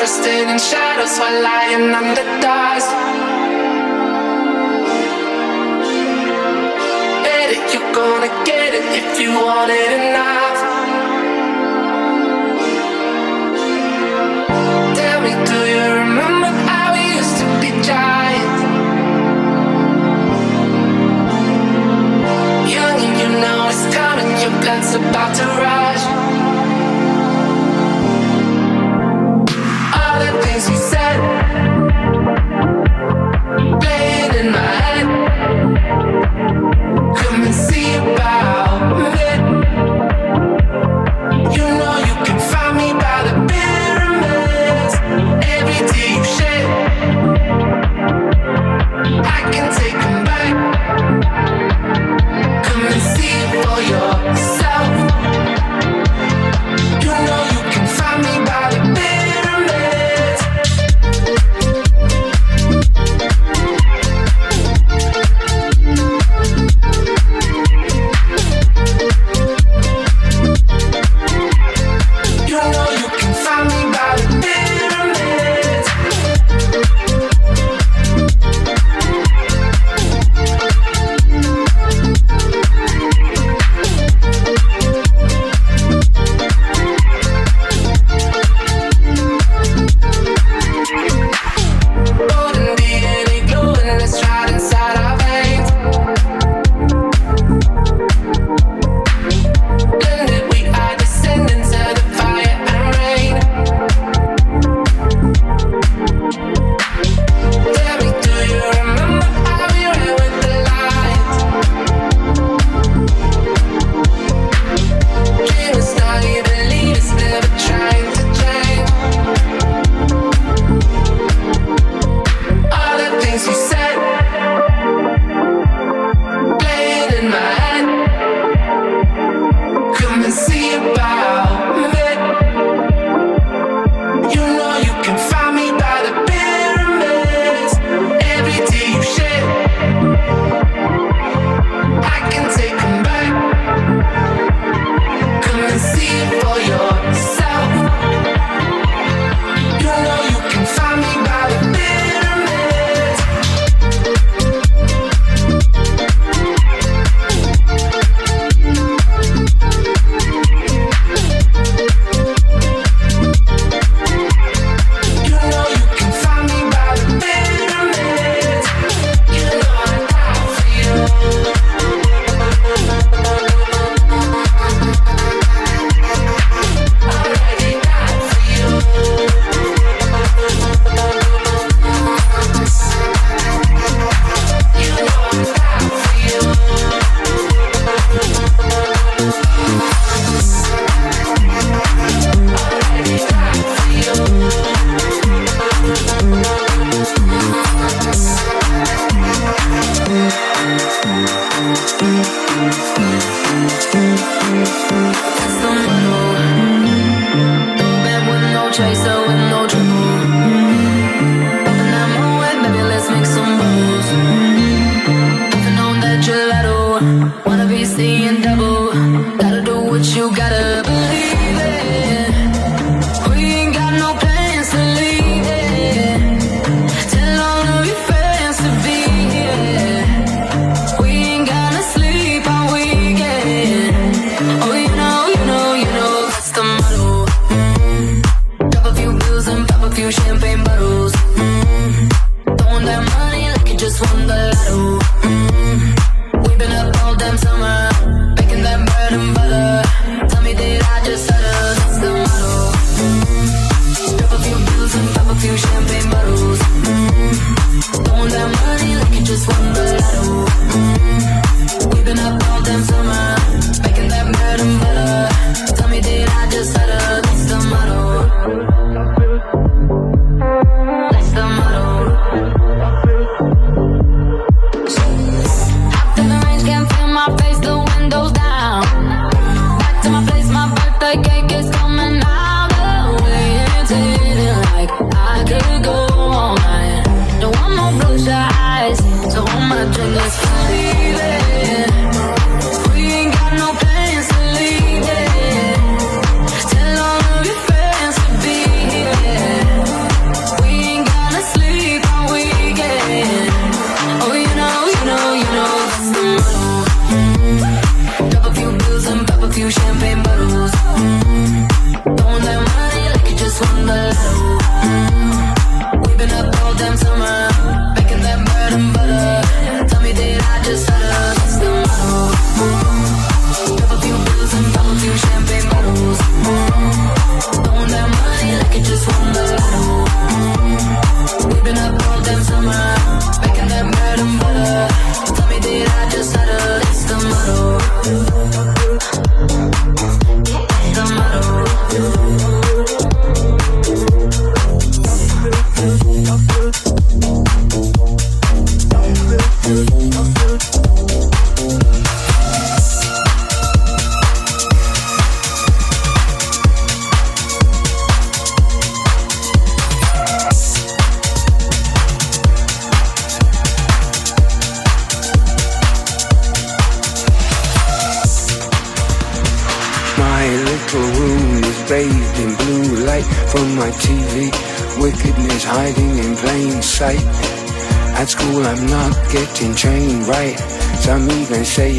resting in shadows while lying under dust. Bet it, you're gonna get it if you want it enough. Tell me, do you remember how we used to be giants? Young and you know it's coming, your blood's about to rush.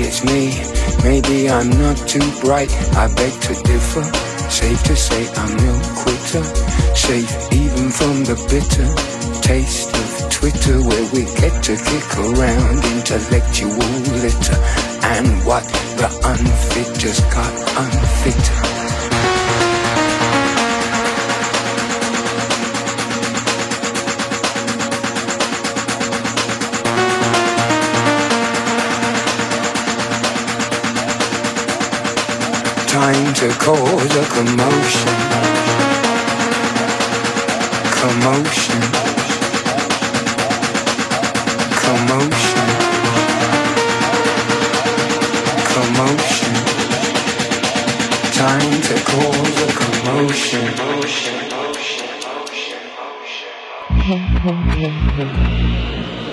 It's me. Maybe I'm not too bright. I beg to differ. Safe to say I'm no quitter. Safe even from the bitter taste of Twitter, where we get to kick around intellectual litter. And what the unfit just got unfitter. to cause a commotion. Commotion. Commotion. Commotion. Time to cause a commotion. commotion.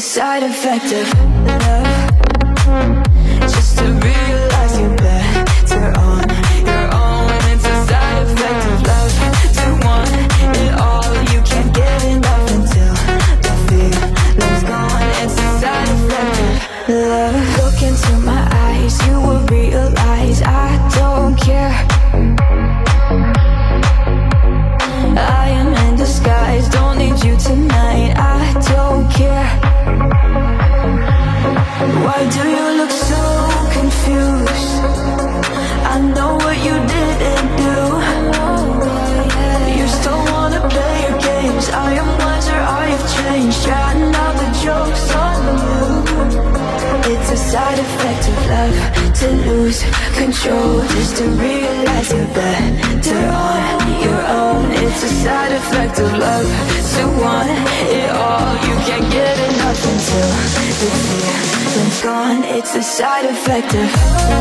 the side effect of side effect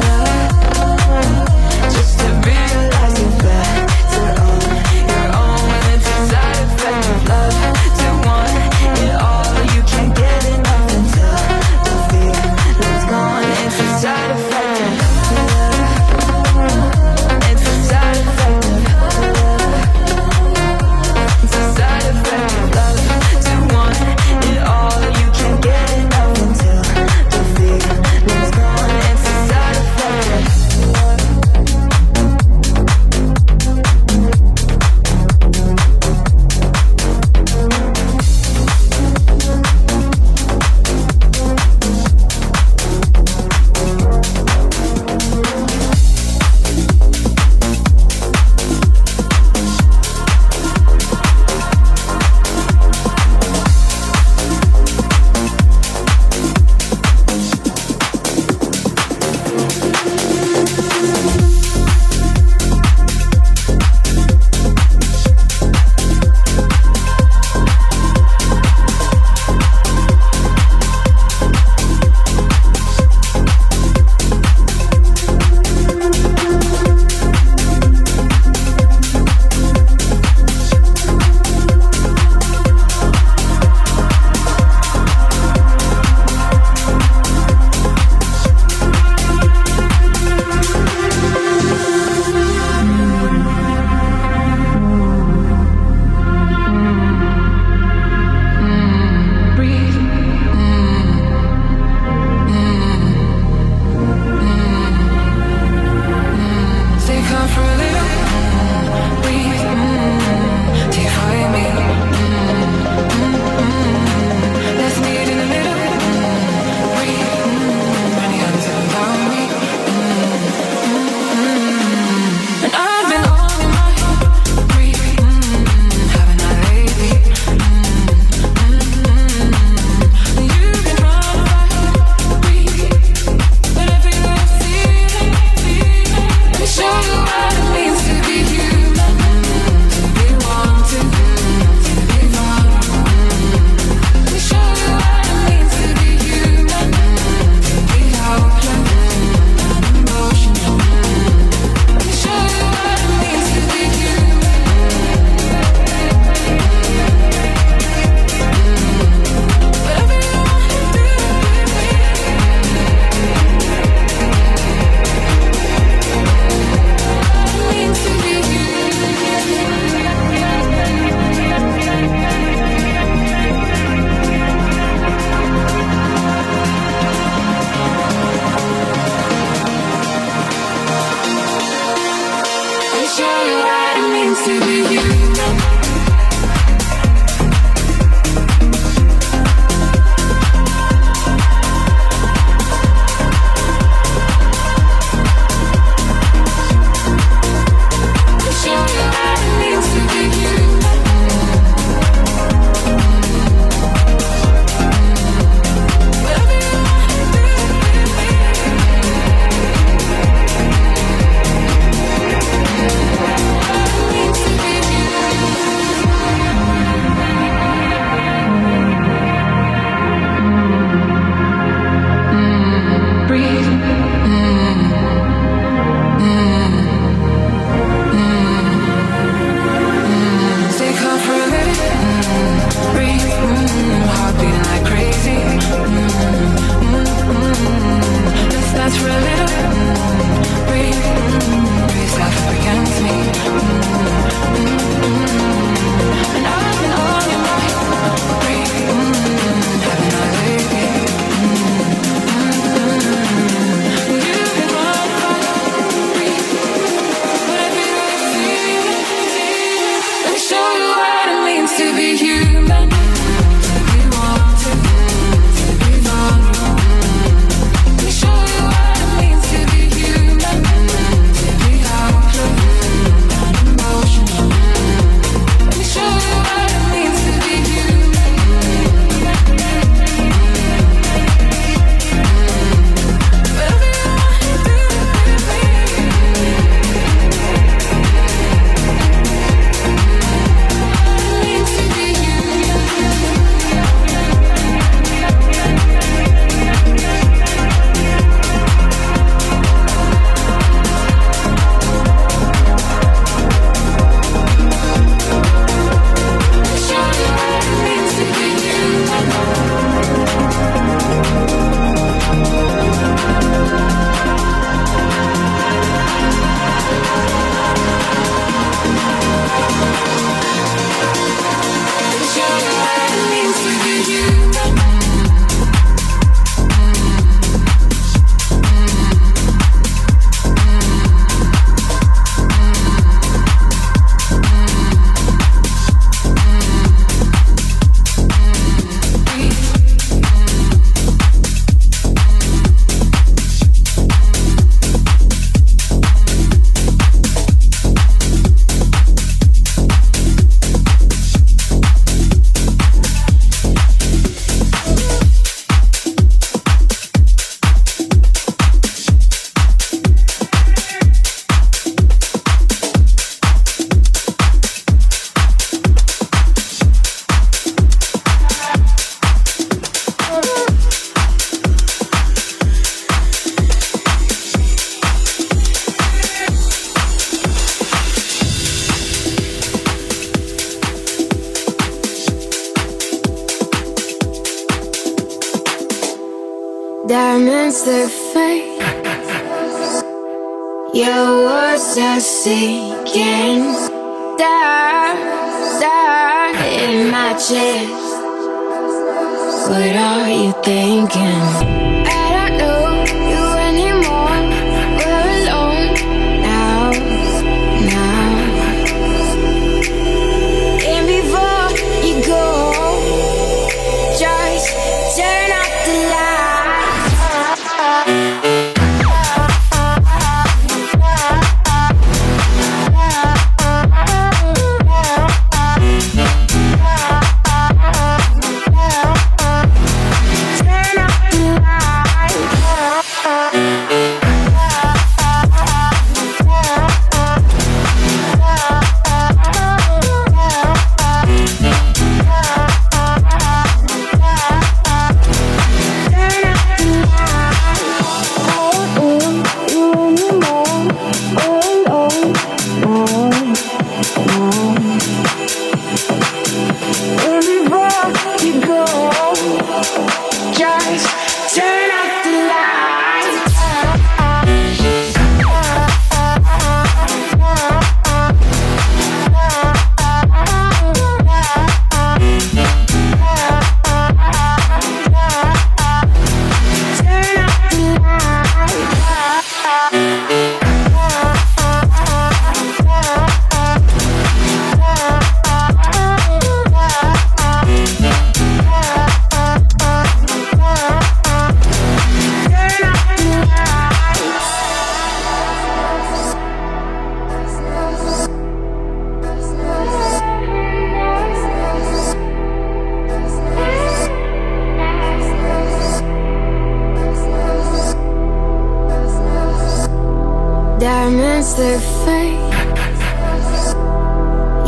to be you.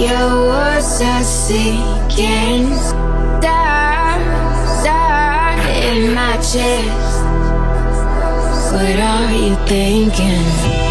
You were are sinking dark, in my chest. What are you thinking?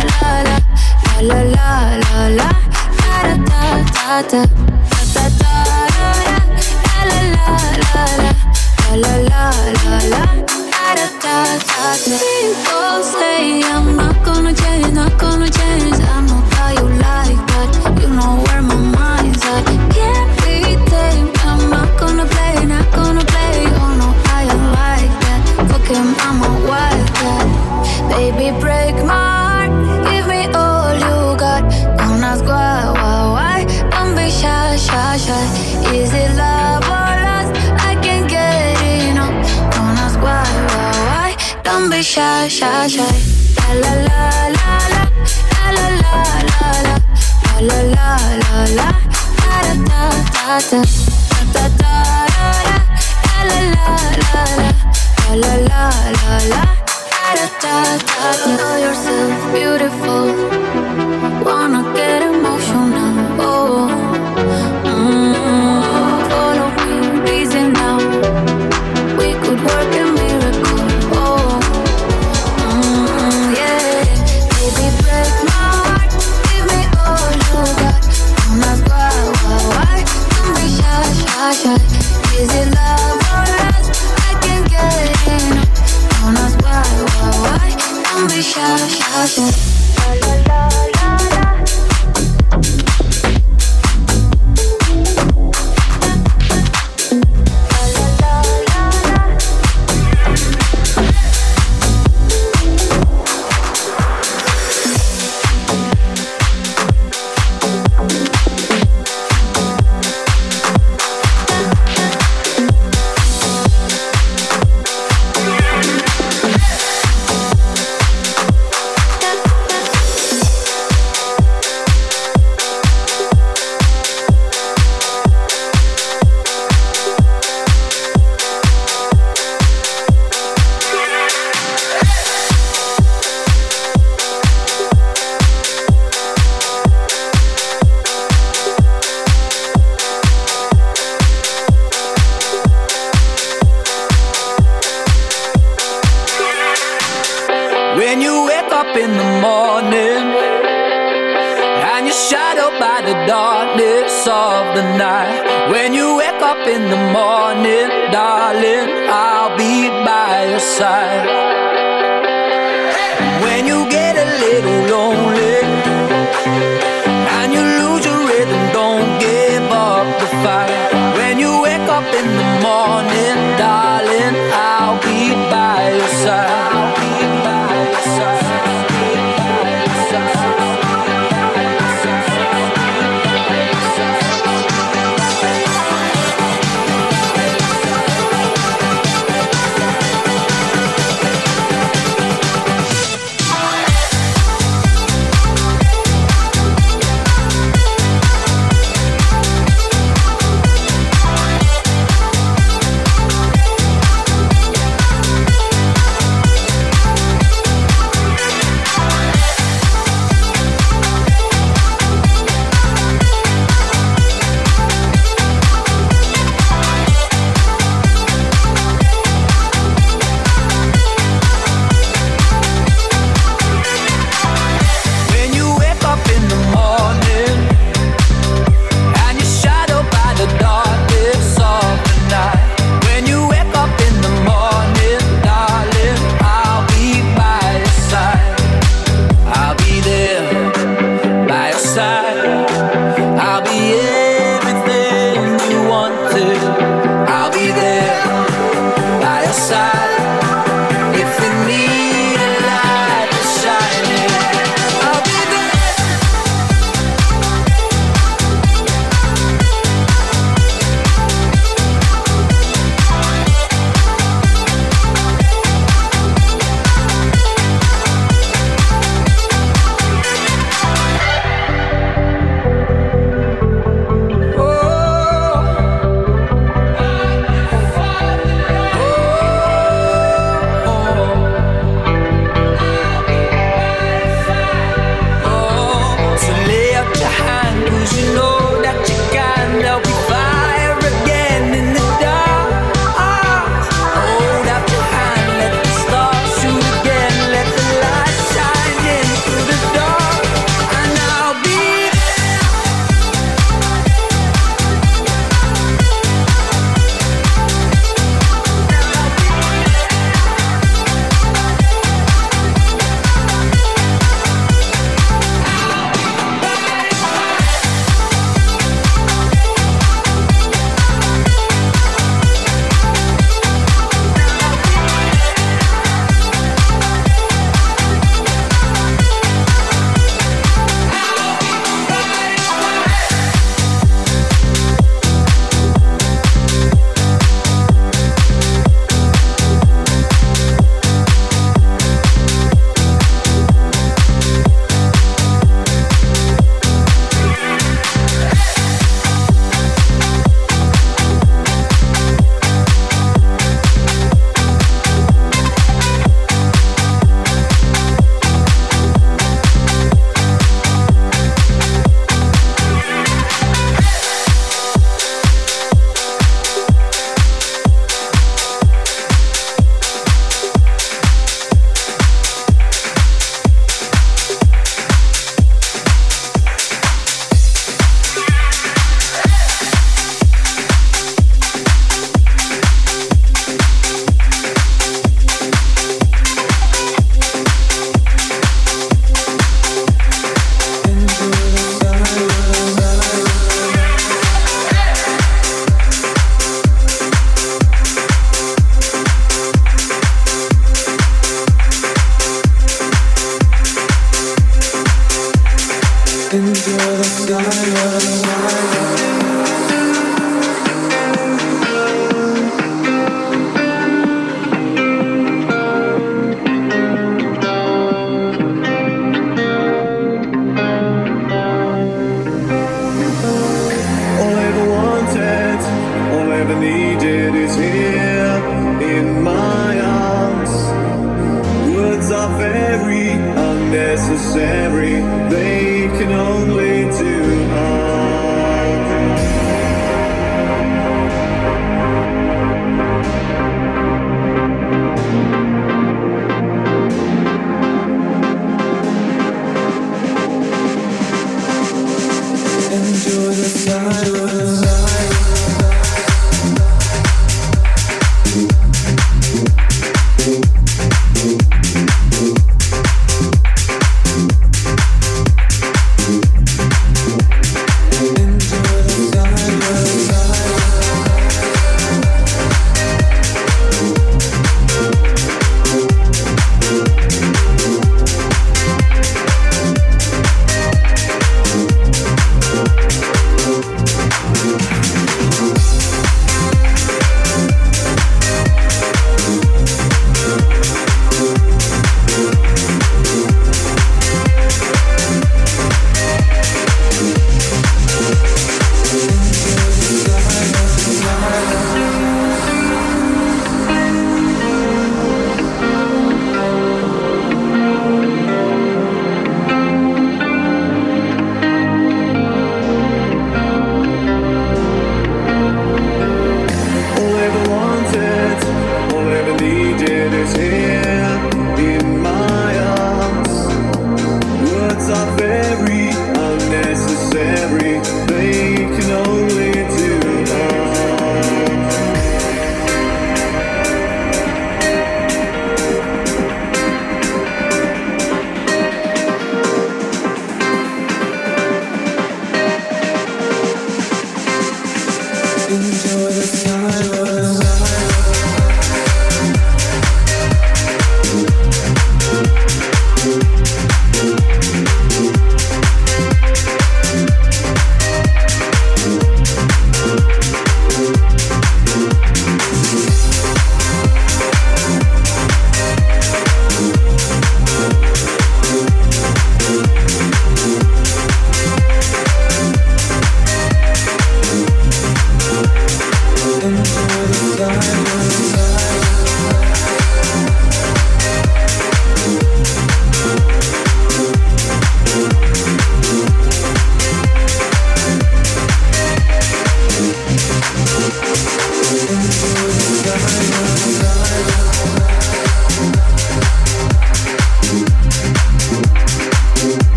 la la la la da da da da da da da da la la la la la la la la da da da da People say I'm not gonna change, not gonna change. I know how you like that. You know where my mind's at. Can't be tamed. I'm not gonna play, not gonna play. Oh no, I don't like that. Fuck him, I'm a wild cat. Baby, break my Is it love or lust? I can't get enough. Don't ask why, why, why. Don't be shy, shy, shy. La la la la la la la la la la la la la da da da da da da la la la la la la la la la la Don't be shy, shy, shy.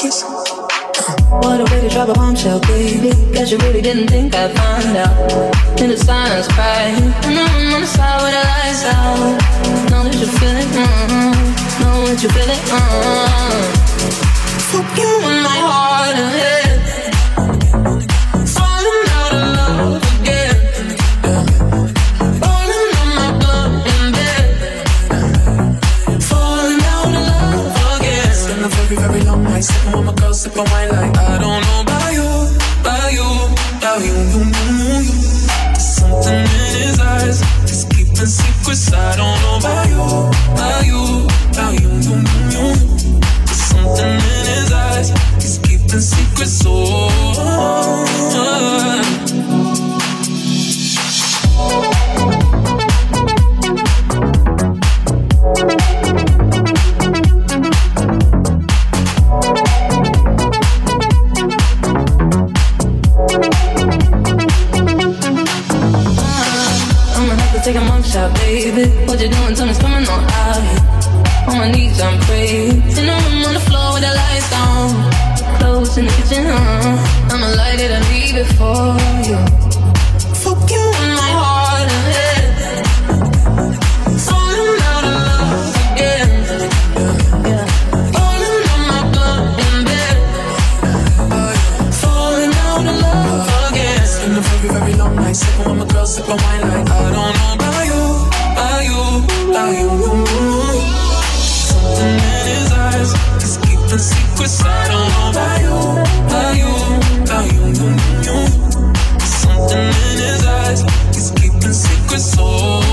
Keeping secrets. What a way to drop a bombshell, baby. Guess you really didn't think I'd find out. In the silence, crying. And I'm on the side with the lights out. Know that you feel it, mm-hmm. Know that you feel it, mm-hmm. Fuck you in my heart and head. Sip on wine like I don't know about you, about you, about you, you, you, you. There's something in his eyes, he's keeping secrets. I don't know about you, about you, about you, you, you, you. There's something in his eyes, he's keeping secrets. Oh. oh, oh. Baby. What you doing? Tell me, on out here. On my knees, I'm praying. In the room on the floor with the lights down. Clothes in the kitchen, huh? I'ma light it and leave it for you. Fuck you in my heart and head. Falling out of love again. Falling on my in bed. Falling out of love again. Very, very long night. Sipping with my girl, sipping wine like I don't know Something in his eyes is keeping secrets. I don't know about you, you, you, you. Something in his eyes keeping secrets. Oh.